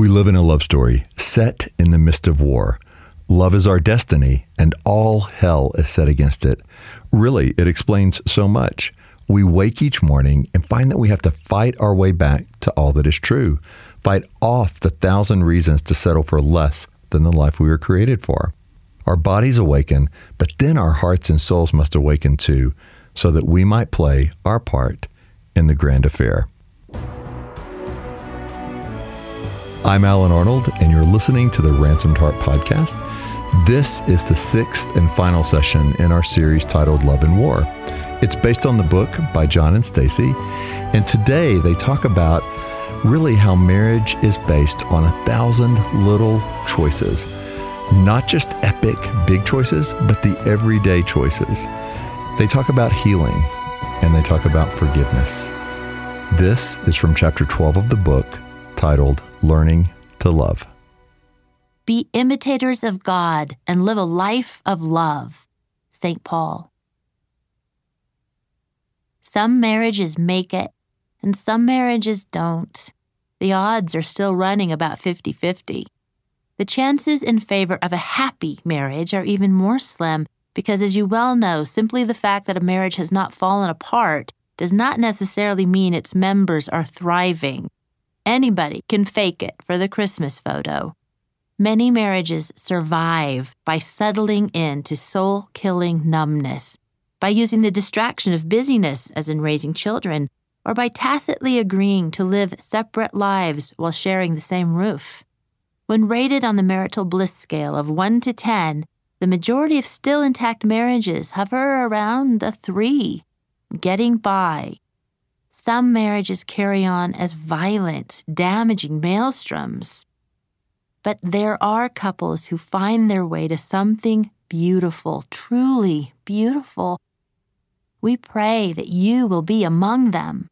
We live in a love story set in the midst of war. Love is our destiny, and all hell is set against it. Really, it explains so much. We wake each morning and find that we have to fight our way back to all that is true, fight off the thousand reasons to settle for less than the life we were created for. Our bodies awaken, but then our hearts and souls must awaken too, so that we might play our part in the grand affair. I'm Allen Arnold, and you're listening to the Ransomed Heart podcast. This is the sixth and final session in our series titled Love and War. It's based on the book by John and Stasi, and today they talk about really how marriage is based on a thousand little choices. Not just epic big choices, but the everyday choices. They talk about healing and they talk about forgiveness. This is from chapter 12 of the book titled Learning to Love. Be imitators of God and live a life of love. St. Paul. Some marriages make it, and some marriages don't. The odds are still running about 50 50. The chances in favor of a happy marriage are even more slim because, as you well know, simply the fact that a marriage has not fallen apart does not necessarily mean its members are thriving. Anybody can fake it for the Christmas photo. Many marriages survive by settling into soul killing numbness, by using the distraction of busyness, as in raising children, or by tacitly agreeing to live separate lives while sharing the same roof. When rated on the marital bliss scale of 1 to 10, the majority of still intact marriages hover around a 3, getting by, some marriages carry on as violent, damaging maelstroms. But there are couples who find their way to something beautiful, truly beautiful. We pray that you will be among them.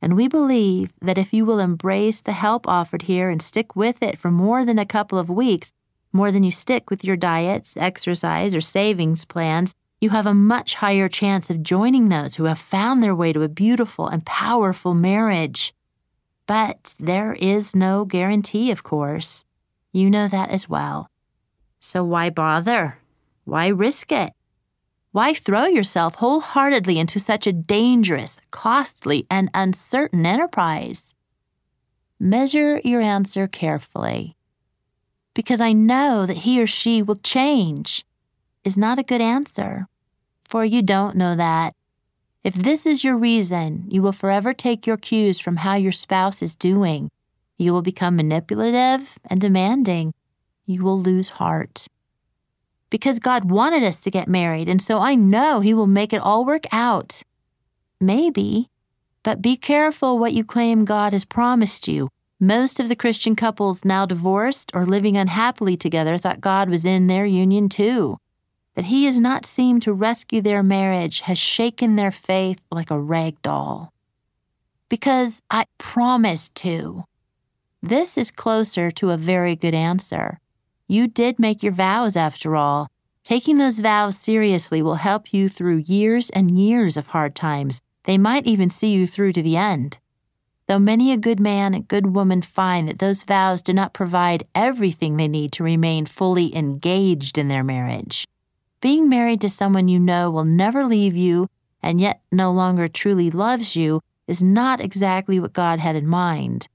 And we believe that if you will embrace the help offered here and stick with it for more than a couple of weeks, more than you stick with your diets, exercise, or savings plans, you have a much higher chance of joining those who have found their way to a beautiful and powerful marriage. But there is no guarantee, of course. You know that as well. So why bother? Why risk it? Why throw yourself wholeheartedly into such a dangerous, costly, and uncertain enterprise? Measure your answer carefully. Because I know that he or she will change is not a good answer for you don't know that. If this is your reason, you will forever take your cues from how your spouse is doing. You will become manipulative and demanding. You will lose heart. Because God wanted us to get married, and so I know He will make it all work out. Maybe, but be careful what you claim God has promised you. Most of the Christian couples now divorced or living unhappily together thought God was in their union too that he has not seemed to rescue their marriage has shaken their faith like a rag doll. Because I promised to. This is closer to a very good answer. You did make your vows after all. Taking those vows seriously will help you through years and years of hard times. They might even see you through to the end. Though many a good man and good woman find that those vows do not provide everything they need to remain fully engaged in their marriage. Being married to someone you know will never leave you and yet no longer truly loves you is not exactly what God had in mind.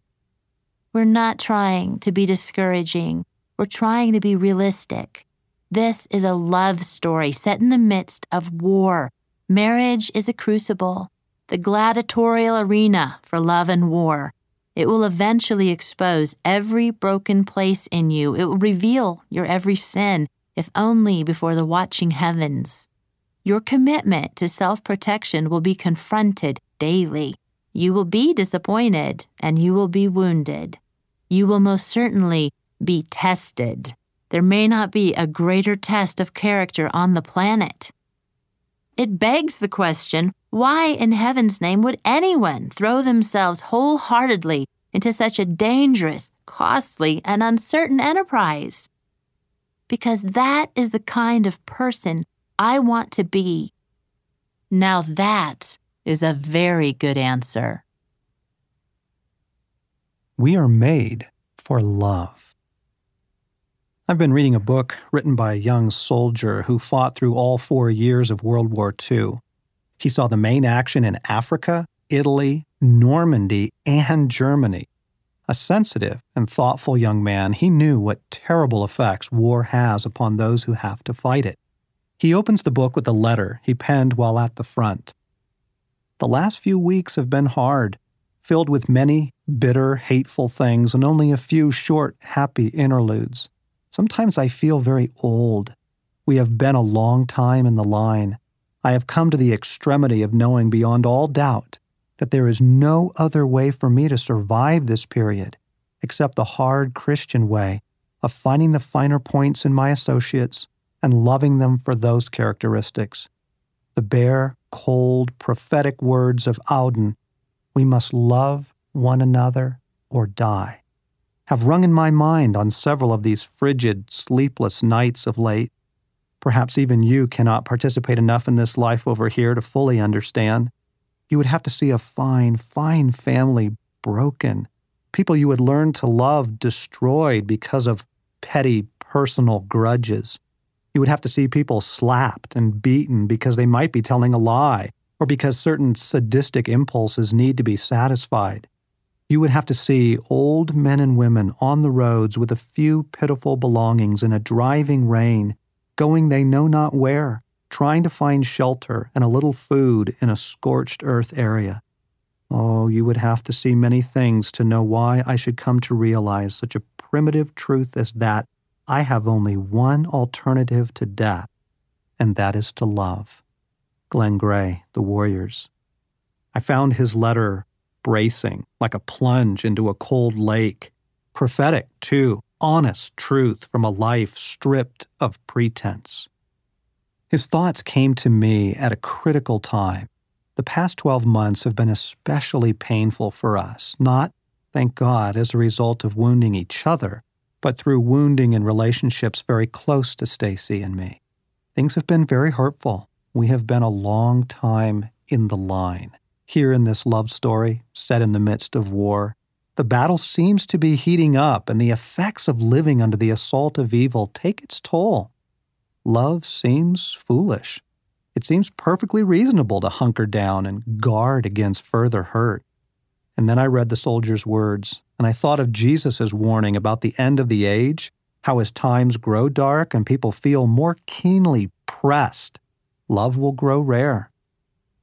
We're not trying to be discouraging, we're trying to be realistic. This is a love story set in the midst of war. Marriage is a crucible, the gladiatorial arena for love and war. It will eventually expose every broken place in you. It will reveal your every sin if only before the watching heavens. Your commitment to self protection will be confronted daily. You will be disappointed and you will be wounded. You will most certainly be tested. There may not be a greater test of character on the planet. It begs the question why in heaven's name would anyone throw themselves wholeheartedly into such a dangerous, costly, and uncertain enterprise? Because that is the kind of person I want to be. Now, that is a very good answer. We are made for love. I've been reading a book written by a young soldier who fought through all four years of World War II. He saw the main action in Africa, Italy, Normandy, and Germany. A sensitive and thoughtful young man, he knew what terrible effects war has upon those who have to fight it. He opens the book with a letter he penned while at the front. The last few weeks have been hard, filled with many bitter, hateful things and only a few short, happy interludes. Sometimes I feel very old. We have been a long time in the line. I have come to the extremity of knowing beyond all doubt that there is no other way for me to survive this period except the hard Christian way of finding the finer points in my associates and loving them for those characteristics. The bare, cold, prophetic words of Auden, we must love one another or die, have rung in my mind on several of these frigid, sleepless nights of late. Perhaps even you cannot participate enough in this life over here to fully understand. You would have to see a fine, fine family broken, people you would learn to love destroyed because of petty personal grudges. You would have to see people slapped and beaten because they might be telling a lie or because certain sadistic impulses need to be satisfied. You would have to see old men and women on the roads with a few pitiful belongings in a driving rain, going they know not where, trying to find shelter and a little food in a scorched earth area. Oh, you would have to see many things to know why I should come to realize such a primitive truth as that I have only one alternative to death, and that is to love. Glenn Gray, The Warriors. I found his letter bracing, like a plunge into a cold lake. Prophetic, too, honest truth from a life stripped of pretense. His thoughts came to me at a critical time. The past 12 months have been especially painful for us, not, thank God, as a result of wounding each other, but through wounding in relationships very close to Stasi and me. Things have been very hurtful. We have been a long time in the line. Here in this love story, set in the midst of war, the battle seems to be heating up, and the effects of living under the assault of evil take its toll. Love seems foolish. It seems perfectly reasonable to hunker down and guard against further hurt. And then I read the soldier's words, and I thought of Jesus' warning about the end of the age, how as times grow dark and people feel more keenly pressed, love will grow rare.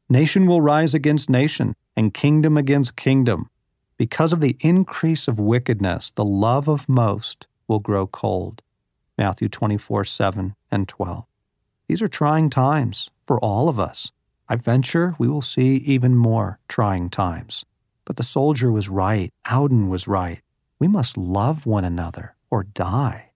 Nation will rise against nation, and kingdom against kingdom. Because of the increase of wickedness, the love of most will grow cold. Matthew 24, 7 and 12. These are trying times for all of us. I venture we will see even more trying times. But the soldier was right. Auden was right. We must love one another or die.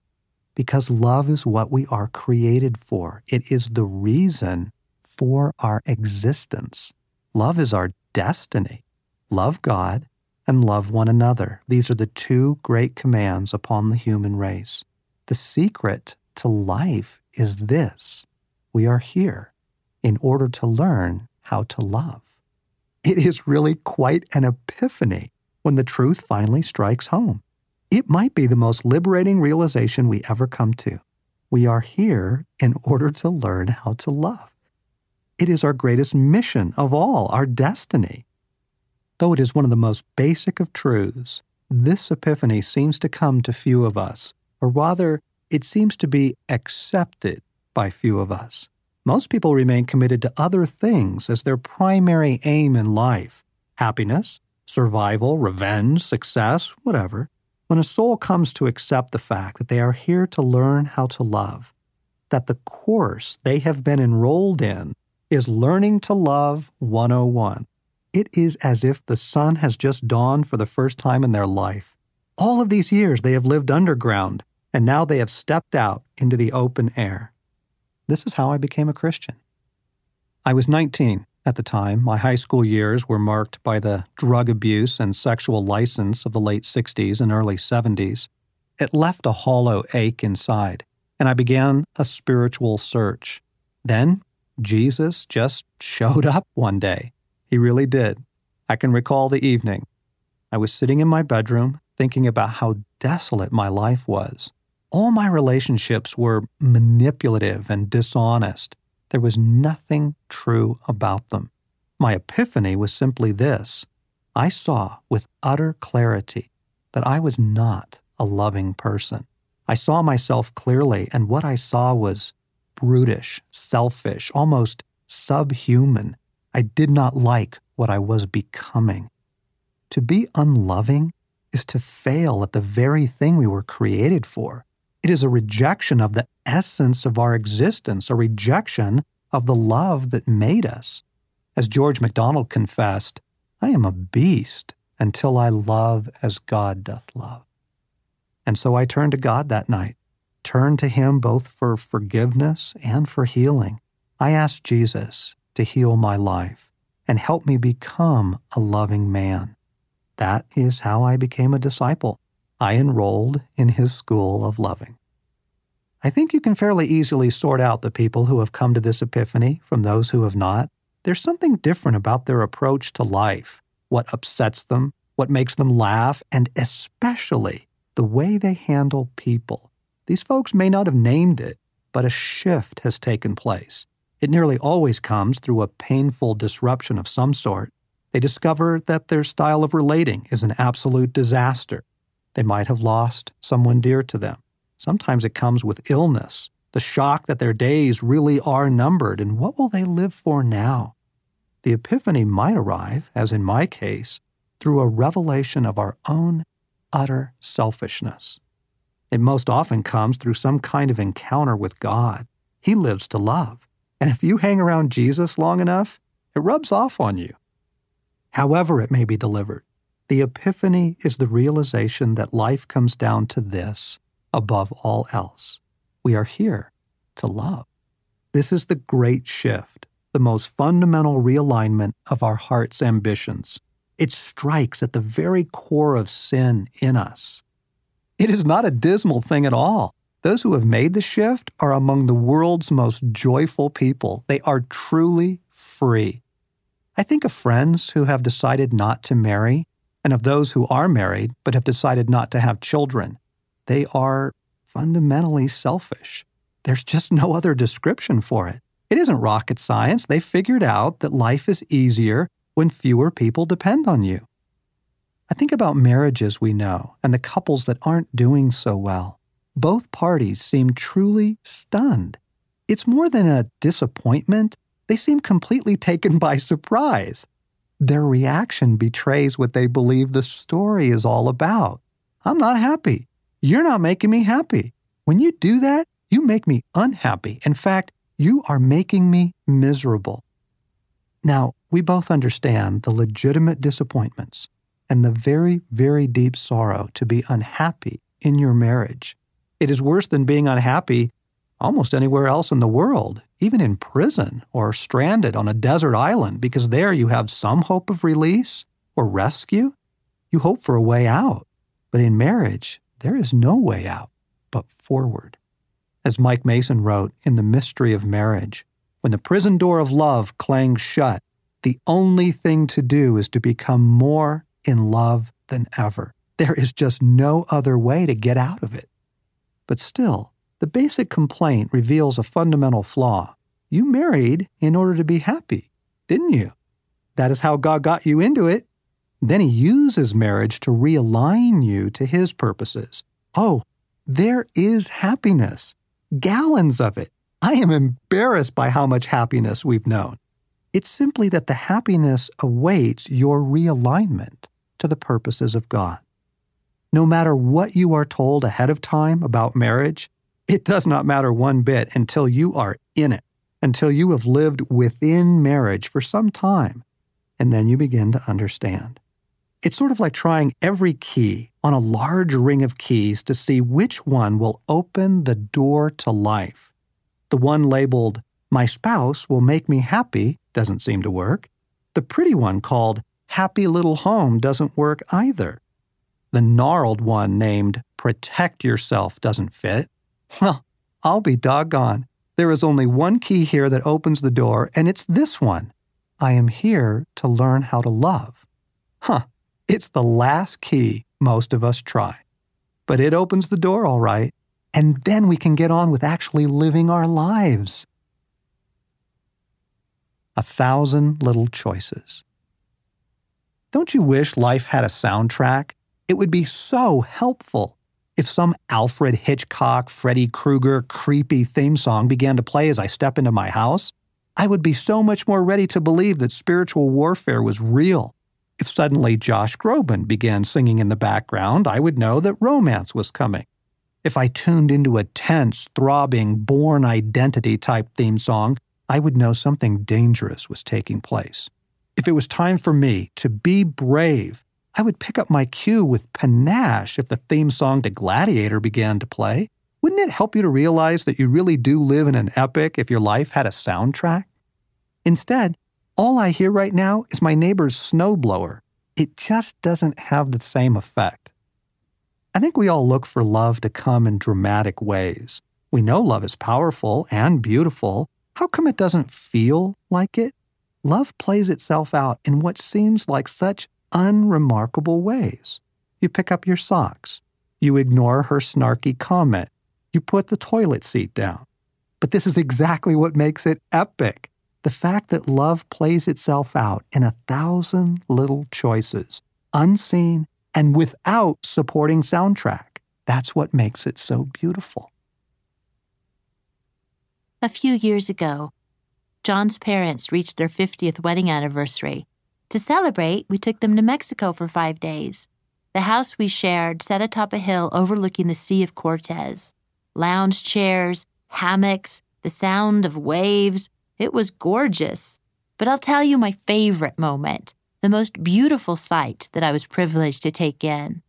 Because love is what we are created for. It is the reason for our existence. Love is our destiny. Love God and love one another. These are the two great commands upon the human race. The secret to life is this we are here in order to learn how to love it is really quite an epiphany when the truth finally strikes home. It might be the most liberating realization we ever come to. We are here in order to learn how to love. It is our greatest mission of all, our destiny. Though it is one of the most basic of truths, this epiphany seems to come to few of us, or rather, it seems to be accepted by few of us. Most people remain committed to other things as their primary aim in life happiness, survival, revenge, success, whatever. When a soul comes to accept the fact that they are here to learn how to love, that the course they have been enrolled in is Learning to Love 101, it is as if the sun has just dawned for the first time in their life. All of these years they have lived underground, and now they have stepped out into the open air. This is how I became a Christian. I was 19 at the time. My high school years were marked by the drug abuse and sexual license of the late 60s and early 70s. It left a hollow ache inside, and I began a spiritual search. Then Jesus just showed up one day. He really did. I can recall the evening. I was sitting in my bedroom thinking about how desolate my life was. All my relationships were manipulative and dishonest. There was nothing true about them. My epiphany was simply this I saw with utter clarity that I was not a loving person. I saw myself clearly, and what I saw was brutish, selfish, almost subhuman. I did not like what I was becoming. To be unloving is to fail at the very thing we were created for. It is a rejection of the essence of our existence, a rejection of the love that made us. As George MacDonald confessed, I am a beast until I love as God doth love. And so I turned to God that night, turned to Him both for forgiveness and for healing. I asked Jesus to heal my life and help me become a loving man. That is how I became a disciple. I enrolled in his school of loving. I think you can fairly easily sort out the people who have come to this epiphany from those who have not. There's something different about their approach to life, what upsets them, what makes them laugh, and especially the way they handle people. These folks may not have named it, but a shift has taken place. It nearly always comes through a painful disruption of some sort. They discover that their style of relating is an absolute disaster. They might have lost someone dear to them. Sometimes it comes with illness, the shock that their days really are numbered, and what will they live for now? The epiphany might arrive, as in my case, through a revelation of our own utter selfishness. It most often comes through some kind of encounter with God. He lives to love. And if you hang around Jesus long enough, it rubs off on you. However, it may be delivered, the epiphany is the realization that life comes down to this above all else. We are here to love. This is the great shift, the most fundamental realignment of our heart's ambitions. It strikes at the very core of sin in us. It is not a dismal thing at all. Those who have made the shift are among the world's most joyful people. They are truly free. I think of friends who have decided not to marry, and of those who are married but have decided not to have children. They are fundamentally selfish. There's just no other description for it. It isn't rocket science. They figured out that life is easier when fewer people depend on you. I think about marriages we know and the couples that aren't doing so well both parties seem truly stunned. It's more than a disappointment, they seem completely taken by surprise. Their reaction betrays what they believe the story is all about. I'm not happy. You're not making me happy. When you do that, you make me unhappy. In fact, you are making me miserable. Now, we both understand the legitimate disappointments and the very, very deep sorrow to be unhappy in your marriage. It is worse than being unhappy almost anywhere else in the world, even in prison or stranded on a desert island, because there you have some hope of release or rescue. You hope for a way out. But in marriage, there is no way out but forward. As Mike Mason wrote in The Mystery of Marriage, when the prison door of love clangs shut, the only thing to do is to become more in love than ever. There is just no other way to get out of it. But still, the basic complaint reveals a fundamental flaw. You married in order to be happy, didn't you? That is how God got you into it. Then He uses marriage to realign you to His purposes. Oh, there is happiness, gallons of it. I am embarrassed by how much happiness we've known. It's simply that the happiness awaits your realignment to the purposes of God. No matter what you are told ahead of time about marriage, it does not matter one bit until you are in it, until you have lived within marriage for some time, and then you begin to understand. It's sort of like trying every key on a large ring of keys to see which one will open the door to life. The one labeled, My spouse will make me happy, doesn't seem to work. The pretty one called, Happy Little Home doesn't work either. The gnarled one named Protect Yourself doesn't fit. Well, I'll be doggone. There is only one key here that opens the door, and it's this one. I am here to learn how to love. Huh, it's the last key most of us try. but it opens the door all right. And then we can get on with actually living our lives. A thousand little choices. Don't you wish life had a soundtrack? It would be so helpful if some Alfred Hitchcock, Freddy Krueger creepy theme song began to play as I step into my house. I would be so much more ready to believe that spiritual warfare was real. If suddenly Josh Groban began singing in the background, I would know that romance was coming. If I tuned into a tense, throbbing, Bourne Identity type theme song, I would know something dangerous was taking place. If it was time for me to be brave, I would pick up my cue with panache if the theme song to Gladiator began to play. Wouldn't it help you to realize that you really do live in an epic if your life had a soundtrack? Instead, all I hear right now is my neighbor's snowblower. It just doesn't have the same effect. I think we all look for love to come in dramatic ways. We know love is powerful and beautiful. How come it doesn't feel like it? Love plays itself out in what seems like such unremarkable ways. You pick up your socks. You ignore her snarky comment. You put the toilet seat down. But this is exactly what makes it epic. The fact that love plays itself out in a thousand little choices, unseen and without supporting soundtrack. That's what makes it so beautiful. A few years ago, John's parents reached their 50th wedding anniversary. To celebrate, we took them to Mexico for five days. The house we shared sat atop a hill overlooking the Sea of Cortez. Lounge chairs, hammocks, the sound of waves. It was gorgeous. But I'll tell you my favorite moment the most beautiful sight that I was privileged to take in.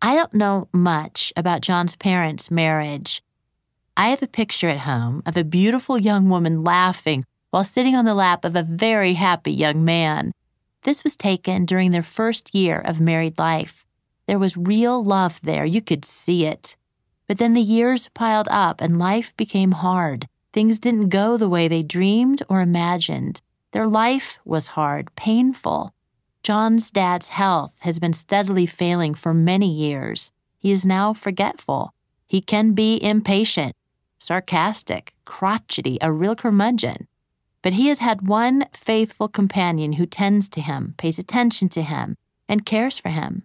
I don't know much about John's parents' marriage. I have a picture at home of a beautiful young woman laughing while sitting on the lap of a very happy young man. This was taken during their first year of married life. There was real love there, you could see it. But then the years piled up and life became hard. Things didn't go the way they dreamed or imagined. Their life was hard, painful. John's dad's health has been steadily failing for many years. He is now forgetful. He can be impatient, sarcastic, crotchety, a real curmudgeon. But he has had one faithful companion who tends to him, pays attention to him, and cares for him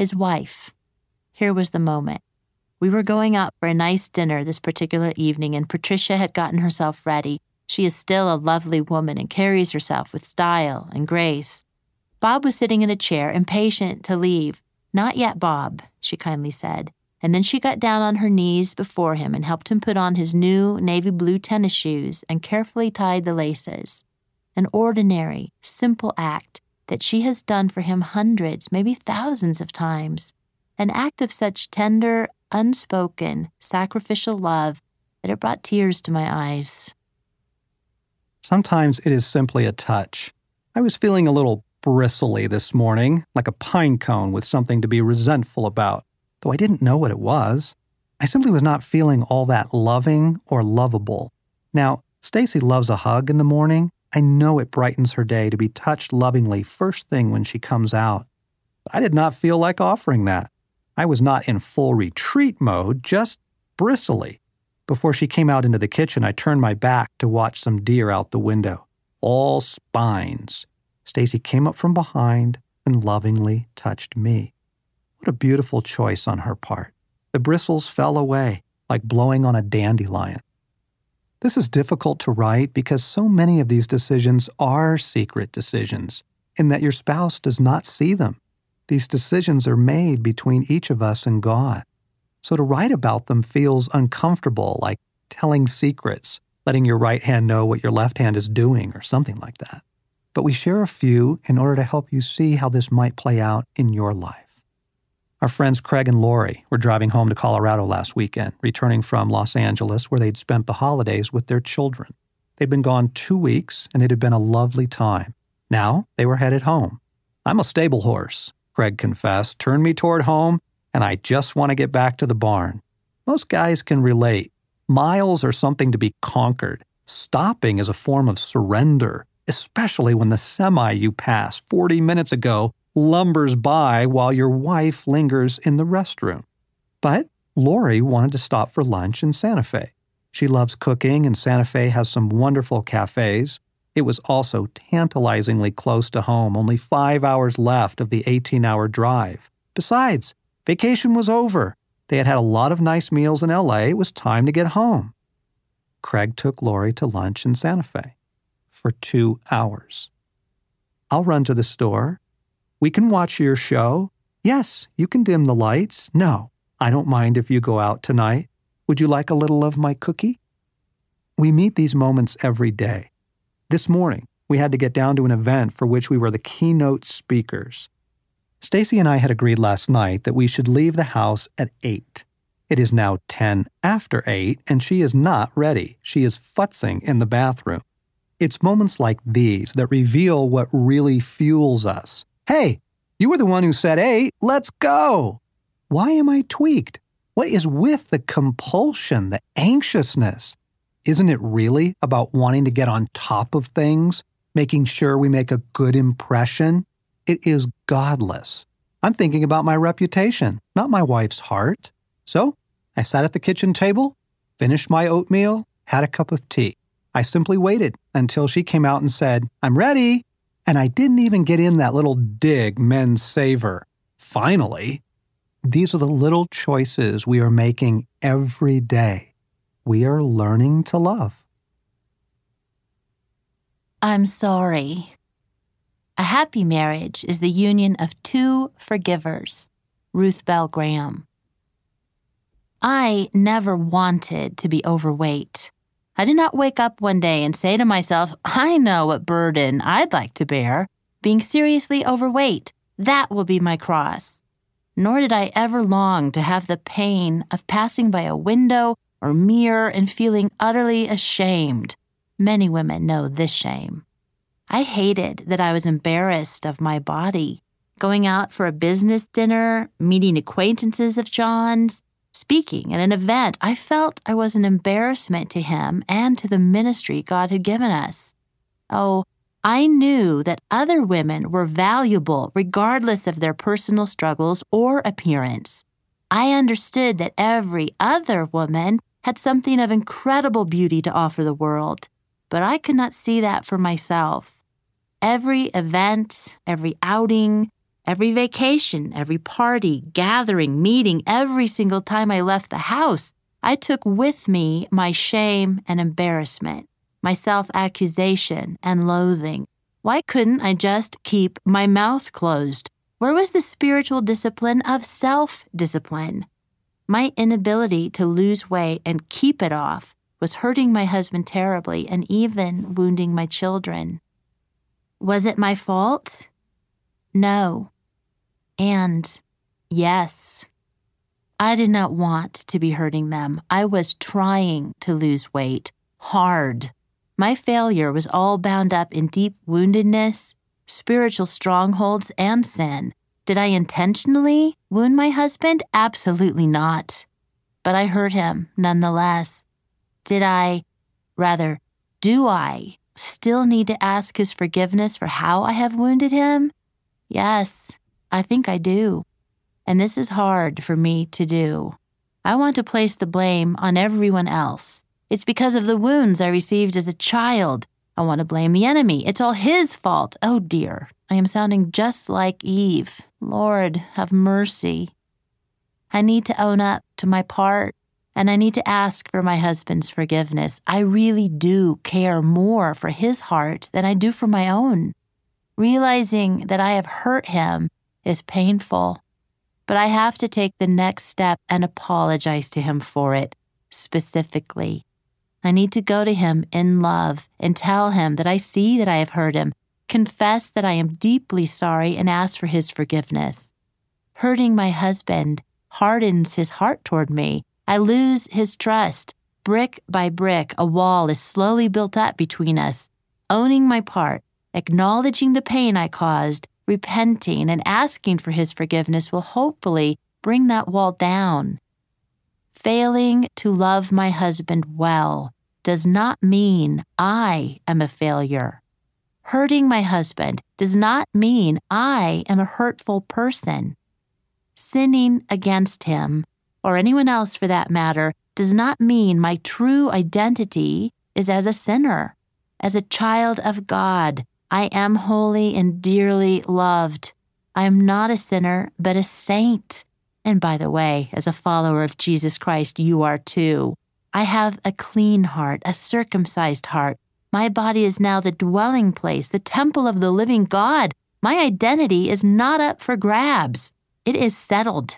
his wife. Here was the moment. We were going out for a nice dinner this particular evening, and Patricia had gotten herself ready. She is still a lovely woman and carries herself with style and grace. Bob was sitting in a chair, impatient to leave. Not yet, Bob, she kindly said. And then she got down on her knees before him and helped him put on his new navy blue tennis shoes and carefully tied the laces. An ordinary, simple act that she has done for him hundreds, maybe thousands of times. An act of such tender, unspoken, sacrificial love that it brought tears to my eyes. Sometimes it is simply a touch. I was feeling a little bristly this morning, like a pine cone with something to be resentful about, though I didn't know what it was. I simply was not feeling all that loving or lovable. Now, Stasi loves a hug in the morning. I know it brightens her day to be touched lovingly first thing when she comes out. But I did not feel like offering that. I was not in full retreat mode, just bristly. Before she came out into the kitchen, I turned my back to watch some deer out the window. All spines. Stasi came up from behind and lovingly touched me. What a beautiful choice on her part. The bristles fell away like blowing on a dandelion. This is difficult to write because so many of these decisions are secret decisions, in that your spouse does not see them. These decisions are made between each of us and God. So to write about them feels uncomfortable, like telling secrets, letting your right hand know what your left hand is doing, or something like that. But we share a few in order to help you see how this might play out in your life. Our friends Craig and Lori were driving home to Colorado last weekend, returning from Los Angeles, where they'd spent the holidays with their children. They'd been gone two weeks, and it had been a lovely time. Now they were headed home. I'm a stable horse, Craig confessed, Turn me toward home and I just want to get back to the barn. Most guys can relate. Miles are something to be conquered. Stopping is a form of surrender, especially when the semi you passed 40 minutes ago lumbers by while your wife lingers in the restroom. But Lori wanted to stop for lunch in Santa Fe. She loves cooking, and Santa Fe has some wonderful cafes. It was also tantalizingly close to home, only five hours left of the 18 hour drive. Besides, vacation was over. They had had a lot of nice meals in LA. It was time to get home. Craig took Lori to lunch in Santa Fe for two hours. I'll run to the store. We can watch your show. Yes, you can dim the lights. No, I don't mind if you go out tonight. Would you like a little of my cookie? We meet these moments every day. This morning, we had to get down to an event for which we were the keynote speakers. Stasi and I had agreed last night that we should leave the house at 8. It is now 10 after 8, and she is not ready. She is futzing in the bathroom. It's moments like these that reveal what really fuels us. Hey, you were the one who said, hey, let's go. Why am I tweaked? What is with the compulsion, the anxiousness? Isn't it really about wanting to get on top of things, making sure we make a good impression? It is godless. I'm thinking about my reputation, not my wife's heart. So I sat at the kitchen table, finished my oatmeal, had a cup of tea. I simply waited until she came out and said, I'm ready. And I didn't even get in that little dig men savor. Finally, these are the little choices we are making every day. We are learning to love. I'm sorry. A happy marriage is the union of two forgivers. Ruth Bell Graham. I never wanted to be overweight. I did not wake up one day and say to myself, I know what burden I'd like to bear, being seriously overweight. That will be my cross. Nor did I ever long to have the pain of passing by a window or mirror and feeling utterly ashamed. Many women know this shame. I hated that I was embarrassed of my body. Going out for a business dinner, meeting acquaintances of John's, speaking at an event, I felt I was an embarrassment to him and to the ministry God had given us. Oh, I knew that other women were valuable regardless of their personal struggles or appearance. I understood that every other woman had something of incredible beauty to offer the world, but I could not see that for myself. Every event, every outing, Every vacation, every party, gathering, meeting, every single time I left the house, I took with me my shame and embarrassment, my self accusation and loathing. Why couldn't I just keep my mouth closed? Where was the spiritual discipline of self discipline? My inability to lose weight and keep it off was hurting my husband terribly and even wounding my children. Was it my fault? No. And yes, I did not want to be hurting them. I was trying to lose weight hard. My failure was all bound up in deep woundedness, spiritual strongholds, and sin. Did I intentionally wound my husband? Absolutely not. But I hurt him nonetheless. Did I, rather, do I still need to ask his forgiveness for how I have wounded him? Yes, I think I do. And this is hard for me to do. I want to place the blame on everyone else. It's because of the wounds I received as a child. I want to blame the enemy. It's all his fault. Oh dear, I am sounding just like Eve. Lord, have mercy. I need to own up to my part, and I need to ask for my husband's forgiveness. I really do care more for his heart than I do for my own realizing that I have hurt him is painful. But I have to take the next step and apologize to him for it specifically. I need to go to him in love and tell him that I see that I have hurt him, confess that I am deeply sorry, and ask for his forgiveness. Hurting my husband hardens his heart toward me. I lose his trust. Brick by brick, a wall is slowly built up between us. Owning my part, Acknowledging the pain I caused, repenting, and asking for his forgiveness will hopefully bring that wall down. Failing to love my husband well does not mean I am a failure. Hurting my husband does not mean I am a hurtful person. Sinning against him or anyone else for that matter, does not mean my true identity is as a sinner, as a child of God. I am holy and dearly loved. I am not a sinner, but a saint. And by the way, as a follower of Jesus Christ, you are too. I have a clean heart, a circumcised heart. My body is now the dwelling place, the temple of the living God. My identity is not up for grabs. It is settled.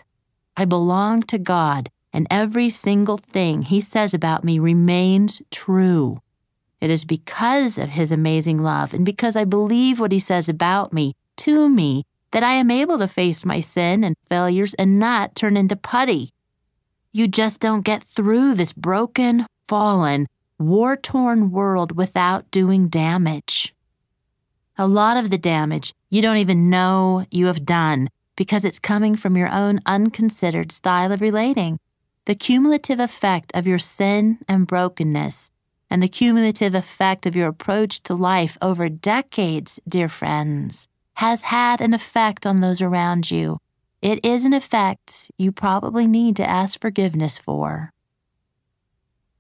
I belong to God, and every single thing He says about me remains true. It is because of His amazing love and because I believe what He says about me, to me, that I am able to face my sin and failures and not turn into putty. You just don't get through this broken, fallen, war torn world without doing damage. A lot of the damage you don't even know you have done because it's coming from your own unconsidered style of relating. The cumulative effect of your sin and brokenness, and the cumulative effect of your approach to life over decades, dear friends, has had an effect on those around you it is an effect you probably need to ask forgiveness for.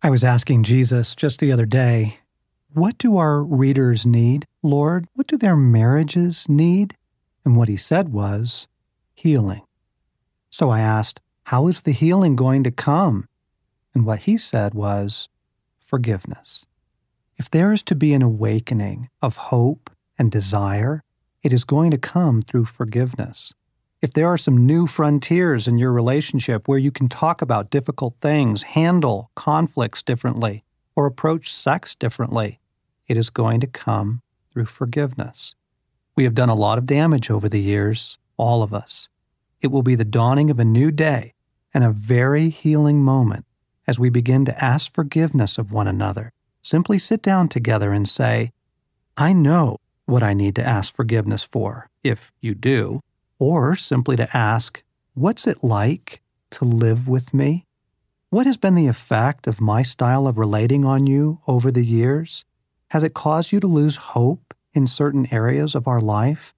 I was asking Jesus just the other day, What do our readers need, Lord? What do their marriages need? And what he said was, Healing. So I asked, How is the healing going to come? And what he said was, Forgiveness. If there is to be an awakening of hope and desire, it is going to come through forgiveness if there are some new frontiers in your relationship where you can talk about difficult things, handle conflicts differently, or approach sex differently, it is going to come through forgiveness. We have done a lot of damage over the years, all of us. It will be the dawning of a new day and a very healing moment as we begin to ask forgiveness of one another. Simply sit down together and say, I know what I need to ask forgiveness for, if you do, or simply to ask, What's it like to live with me? What has been the effect of my style of relating on you over the years? Has it caused you to lose hope in certain areas of our life?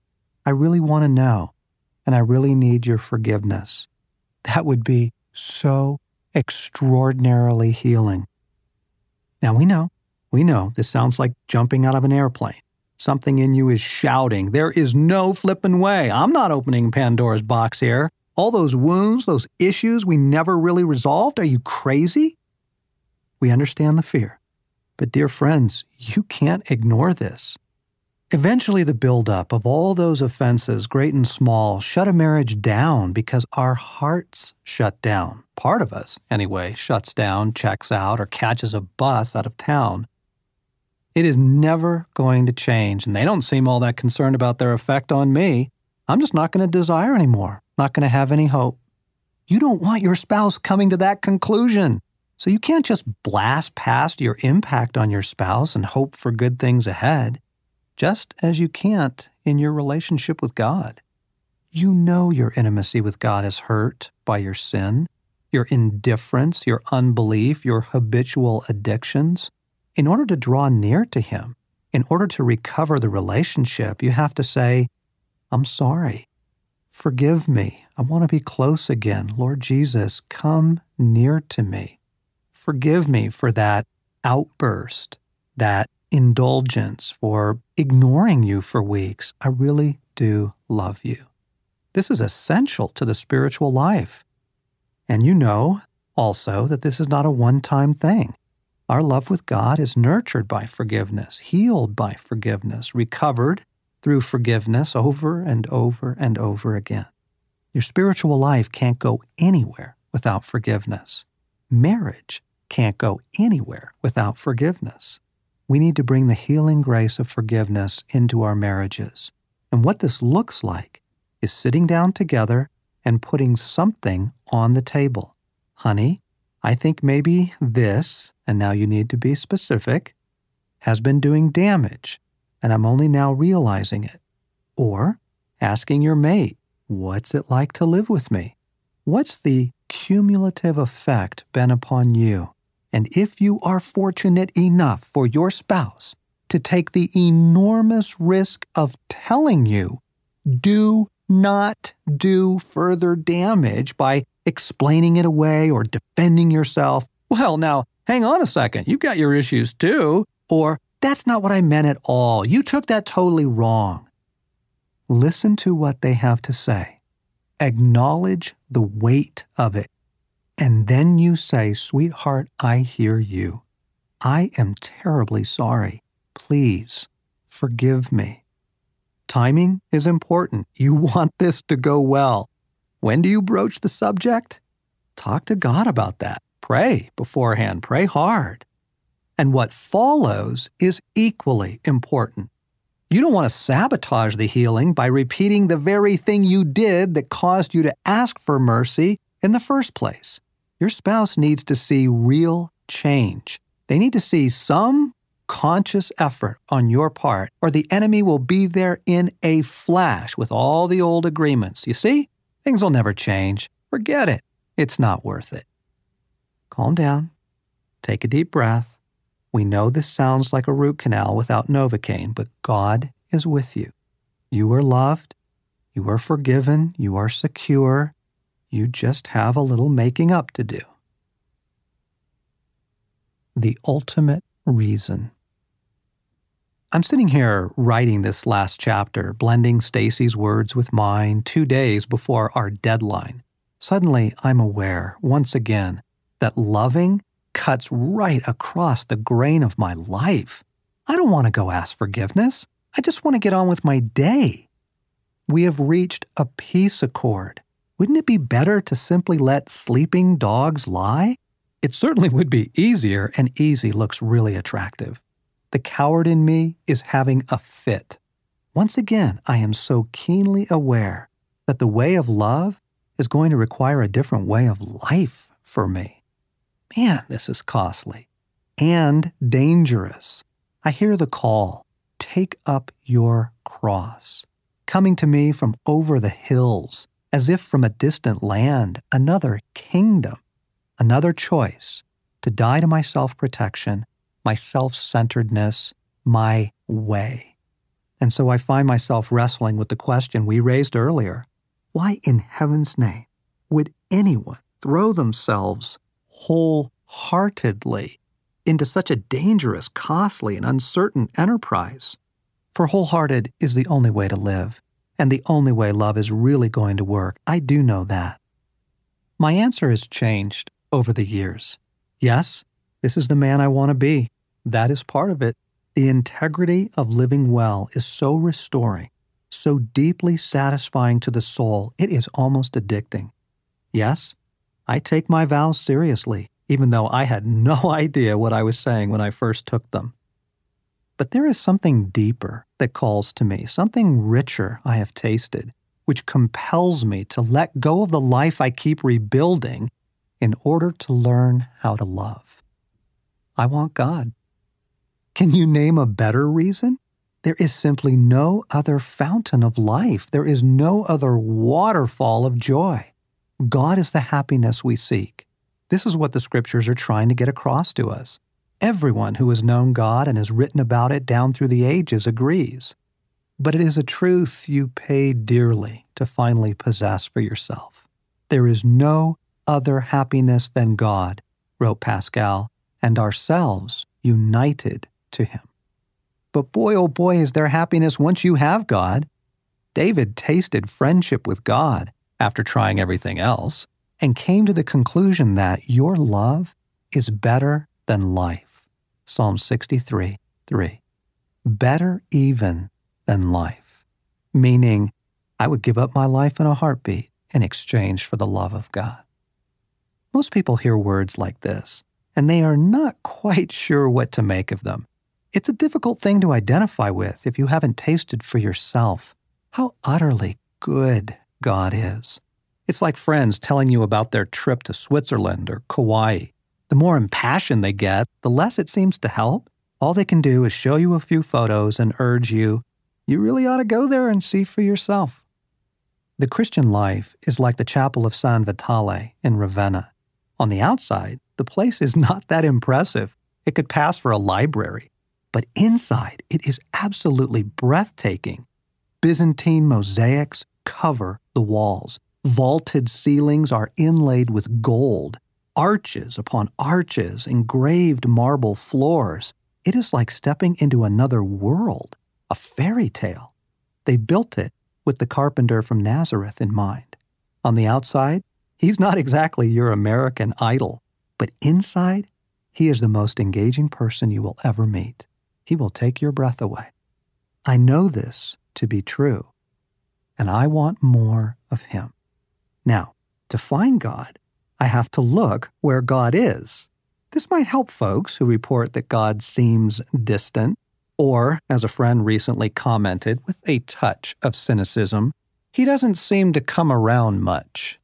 I really want to know, and I really need your forgiveness. That would be so extraordinarily healing. Now we know, we know this sounds like jumping out of an airplane. Something in you is shouting, There is no flippin' way. I'm not opening Pandora's box here. All those wounds, those issues we never really resolved, are you crazy? We understand the fear. But, dear friends, you can't ignore this. Eventually, the buildup of all those offenses, great and small, shut a marriage down because our hearts shut down. Part of us, anyway, shuts down, checks out, or catches a bus out of town. It is never going to change, and they don't seem all that concerned about their effect on me. I'm just not going to desire anymore, not going to have any hope. You don't want your spouse coming to that conclusion. So you can't just blast past your impact on your spouse and hope for good things ahead, just as you can't in your relationship with God. You know your intimacy with God is hurt by your sin, your indifference, your unbelief, your habitual addictions. In order to draw near to Him, in order to recover the relationship, you have to say, I'm sorry. Forgive me. I want to be close again. Lord Jesus, come near to me. Forgive me for that outburst, that indulgence, for ignoring you for weeks. I really do love you. This is essential to the spiritual life. And you know also that this is not a one time thing. Our love with God is nurtured by forgiveness, healed by forgiveness, recovered through forgiveness over and over and over again. Your spiritual life can't go anywhere without forgiveness. Marriage can't go anywhere without forgiveness. We need to bring the healing grace of forgiveness into our marriages. And what this looks like is sitting down together and putting something on the table. Honey, I think maybe this, and now you need to be specific, has been doing damage, and I'm only now realizing it. Or asking your mate, what's it like to live with me? What's the cumulative effect been upon you? And if you are fortunate enough for your spouse to take the enormous risk of telling you, do not do further damage by explaining it away or defending yourself. Well, now, hang on a second. You've got your issues too. Or, that's not what I meant at all. You took that totally wrong. Listen to what they have to say. Acknowledge the weight of it. And then you say, Sweetheart, I hear you. I am terribly sorry. Please forgive me. Timing is important. You want this to go well. When do you broach the subject? Talk to God about that. Pray beforehand. Pray hard. And what follows is equally important. You don't want to sabotage the healing by repeating the very thing you did that caused you to ask for mercy in the first place. Your spouse needs to see real change. They need to see some conscious effort on your part, or the enemy will be there in a flash with all the old agreements. You see, things will never change. Forget it. It's not worth it. Calm down. Take a deep breath. We know this sounds like a root canal without Novocaine, but God is with you. You are loved. You are forgiven. You are secure. You just have a little making up to do. The ultimate reason. I'm sitting here writing this last chapter, blending Stasi's words with mine 2 days before our deadline. Suddenly, I'm aware, once again, that loving cuts right across the grain of my life. I don't want to go ask forgiveness. I just want to get on with my day. We have reached a peace accord. Wouldn't it be better to simply let sleeping dogs lie? It certainly would be easier, and easy looks really attractive. The coward in me is having a fit. Once again, I am so keenly aware that the way of love is going to require a different way of life for me. Man, this is costly and dangerous. I hear the call take up your cross, coming to me from over the hills, as if from a distant land, another kingdom another choice to die to my self protection, my self centeredness, my way. And so I find myself wrestling with the question we raised earlier why in heaven's name would anyone throw themselves wholeheartedly into such a dangerous, costly, and uncertain enterprise? For wholehearted is the only way to live, and the only way love is really going to work. I do know that. My answer has changed over the years. Yes, this is the man I want to be. That is part of it. The integrity of living well is so restoring, so deeply satisfying to the soul, it is almost addicting. Yes, I take my vows seriously, even though I had no idea what I was saying when I first took them. But there is something deeper that calls to me, something richer I have tasted, which compels me to let go of the life I keep rebuilding in order to learn how to love. I want God. Can you name a better reason? There is simply no other fountain of life. There is no other waterfall of joy. God is the happiness we seek. This is what the scriptures are trying to get across to us. Everyone who has known God and has written about it down through the ages agrees. But it is a truth you pay dearly to finally possess for yourself. There is no other happiness than God, wrote Pascal, and ourselves united to Him. But boy, oh boy, is there happiness once you have God. David tasted friendship with God after trying everything else and came to the conclusion that your love is better than life. Psalm 63 3. Better even than life, meaning I would give up my life in a heartbeat in exchange for the love of God. Most people hear words like this, and they are not quite sure what to make of them. It's a difficult thing to identify with if you haven't tasted for yourself how utterly good God is. It's like friends telling you about their trip to Switzerland or Kauai. The more impassioned they get, the less it seems to help. All they can do is show you a few photos and urge you, you really ought to go there and see for yourself. The Christian life is like the Chapel of San Vitale in Ravenna. On the outside, the place is not that impressive. It could pass for a library. But inside, it is absolutely breathtaking. Byzantine mosaics cover the walls. Vaulted ceilings are inlaid with gold, arches upon arches, engraved marble floors. It is like stepping into another world, a fairy tale. They built it with the carpenter from Nazareth in mind. On the outside, he's not exactly your American idol, but inside, he is the most engaging person you will ever meet. He will take your breath away. I know this to be true, and I want more of him. Now, to find God, I have to look where God is. This might help folks who report that God seems distant, or, as a friend recently commented with a touch of cynicism, he doesn't seem to come around much.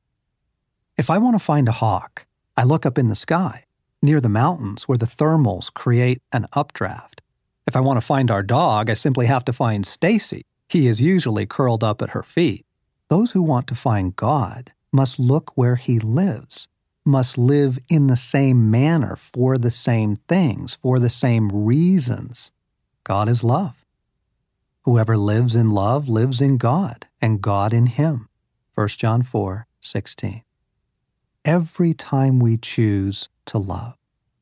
If I want to find a hawk, I look up in the sky, near the mountains where the thermals create an updraft. If I want to find our dog, I simply have to find Stasi. He is usually curled up at her feet. Those who want to find God must look where he lives, must live in the same manner for the same things, for the same reasons. God is love. Whoever lives in love lives in God, and God in him. 1 John 4 16. Every time we choose to love,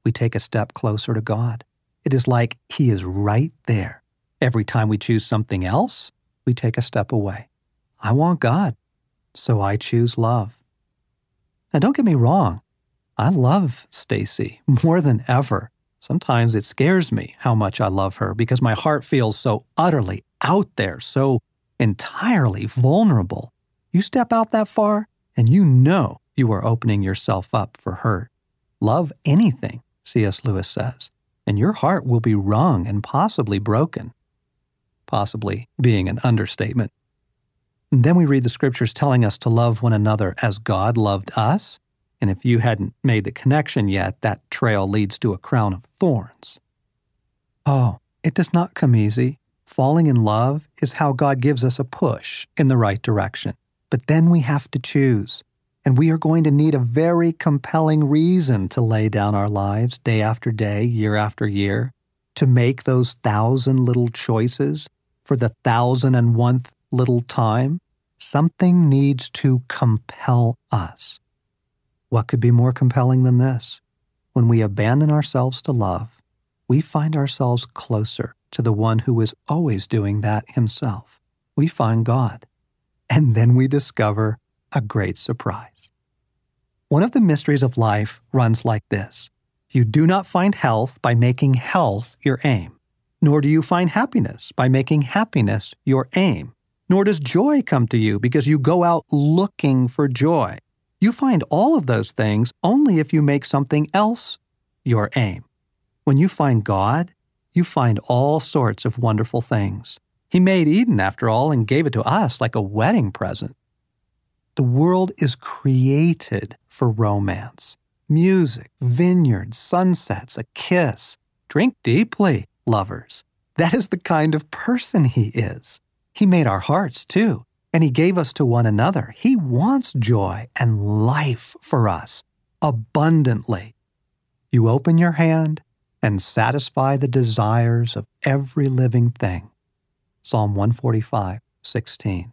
we take a step closer to God. It is like He is right there. Every time we choose something else, we take a step away. I want God, so I choose love. Now, don't get me wrong. I love Stasi more than ever. Sometimes it scares me how much I love her because my heart feels so utterly out there, so entirely vulnerable. You step out that far, and you know you are opening yourself up for hurt. Love anything, C.S. Lewis says, and your heart will be wrung and possibly broken. Possibly being an understatement. And then we read the scriptures telling us to love one another as God loved us. And if you hadn't made the connection yet, that trail leads to a crown of thorns. Oh, it does not come easy. Falling in love is how God gives us a push in the right direction. But then we have to choose. And we are going to need a very compelling reason to lay down our lives day after day, year after year, to make those thousand little choices for the thousand and one little time. Something needs to compel us. What could be more compelling than this? When we abandon ourselves to love, we find ourselves closer to the one who is always doing that himself. We find God. And then we discover a great surprise. One of the mysteries of life runs like this You do not find health by making health your aim, nor do you find happiness by making happiness your aim, nor does joy come to you because you go out looking for joy. You find all of those things only if you make something else your aim. When you find God, you find all sorts of wonderful things. He made Eden, after all, and gave it to us like a wedding present. The world is created for romance music, vineyards, sunsets, a kiss. Drink deeply, lovers. That is the kind of person he is. He made our hearts too, and he gave us to one another. He wants joy and life for us abundantly. You open your hand and satisfy the desires of every living thing. Psalm 145, 16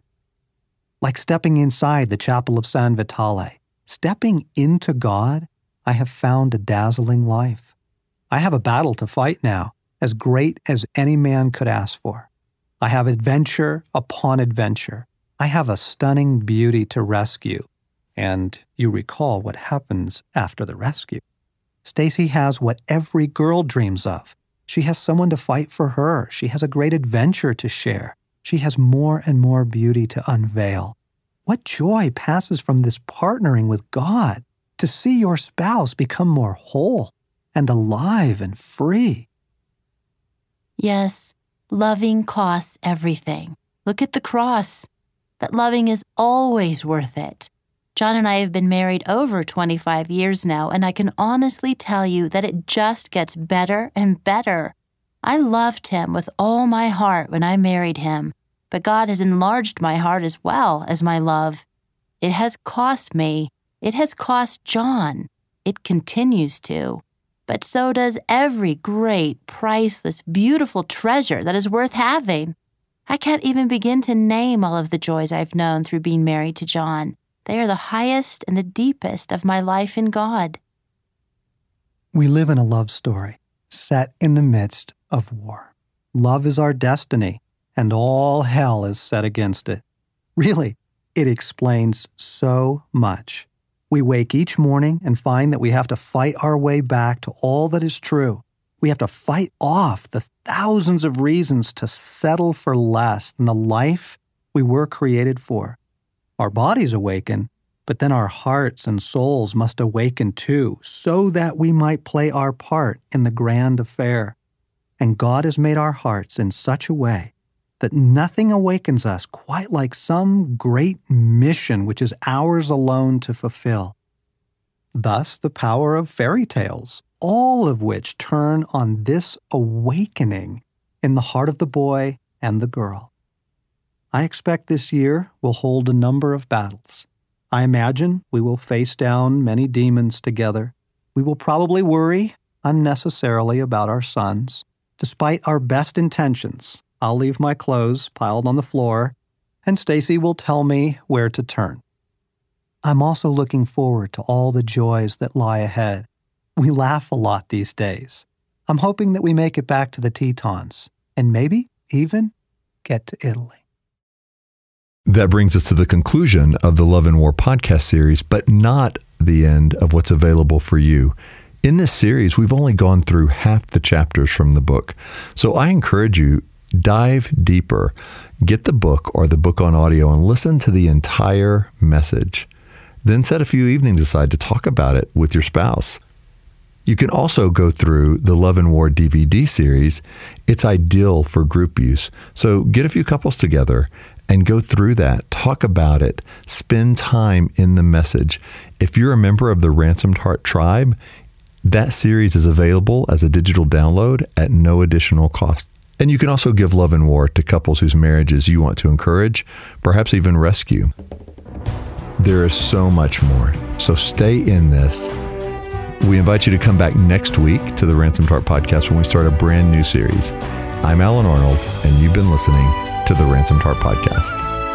like stepping inside the chapel of San Vitale. Stepping into God, I have found a dazzling life. I have a battle to fight now, as great as any man could ask for. I have adventure upon adventure. I have a stunning beauty to rescue. And you recall what happens after the rescue. Stasi has what every girl dreams of. She has someone to fight for her. She has a great adventure to share she has more and more beauty to unveil. What joy passes from this partnering with God to see your spouse become more whole and alive and free. Yes, loving costs everything. Look at the cross. But loving is always worth it. John and I have been married over 25 years now, and I can honestly tell you that it just gets better and better. I loved him with all my heart when I married him, but God has enlarged my heart as well as my love. It has cost me. It has cost John. It continues to. But so does every great, priceless, beautiful treasure that is worth having. I can't even begin to name all of the joys I've known through being married to John They are the highest and the deepest of my life in God. We live in a love story set in the midst of war. Love is our destiny, and all hell is set against it. Really, it explains so much. We wake each morning and find that we have to fight our way back to all that is true. We have to fight off the thousands of reasons to settle for less than the life we were created for. Our bodies awaken, but then our hearts and souls must awaken too, so that we might play our part in the grand affair. And God has made our hearts in such a way that nothing awakens us quite like some great mission which is ours alone to fulfill. Thus, the power of fairy tales, all of which turn on this awakening in the heart of the boy and the girl. I expect this year will hold a number of battles. I imagine we will face down many demons together. We will probably worry unnecessarily about our sons. Despite our best intentions, I'll leave my clothes piled on the floor, and Stasi will tell me where to turn. I'm also looking forward to all the joys that lie ahead. We laugh a lot these days. I'm hoping that we make it back to the Tetons and maybe even get to Italy. That brings us to the conclusion of the Love and War podcast series, but not the end of what's available for you. In this series, we've only gone through half the chapters from the book. So I encourage you dive deeper. Get the book or the book on audio and listen to the entire message. Then set a few evenings aside to talk about it with your spouse. You can also go through the Love and War DVD series. It's ideal for group use. So get a few couples together and go through that, talk about it, spend time in the message. If you're a member of the Ransomed Heart tribe, that series is available as a digital download at no additional cost. And you can also give love and war to couples whose marriages you want to encourage, perhaps even rescue. There is so much more. So stay in this. We invite you to come back next week to the Ransomed Heart podcast when we start a brand new series. I'm Allen Arnold, and you've been listening to the Ransomed Heart podcast.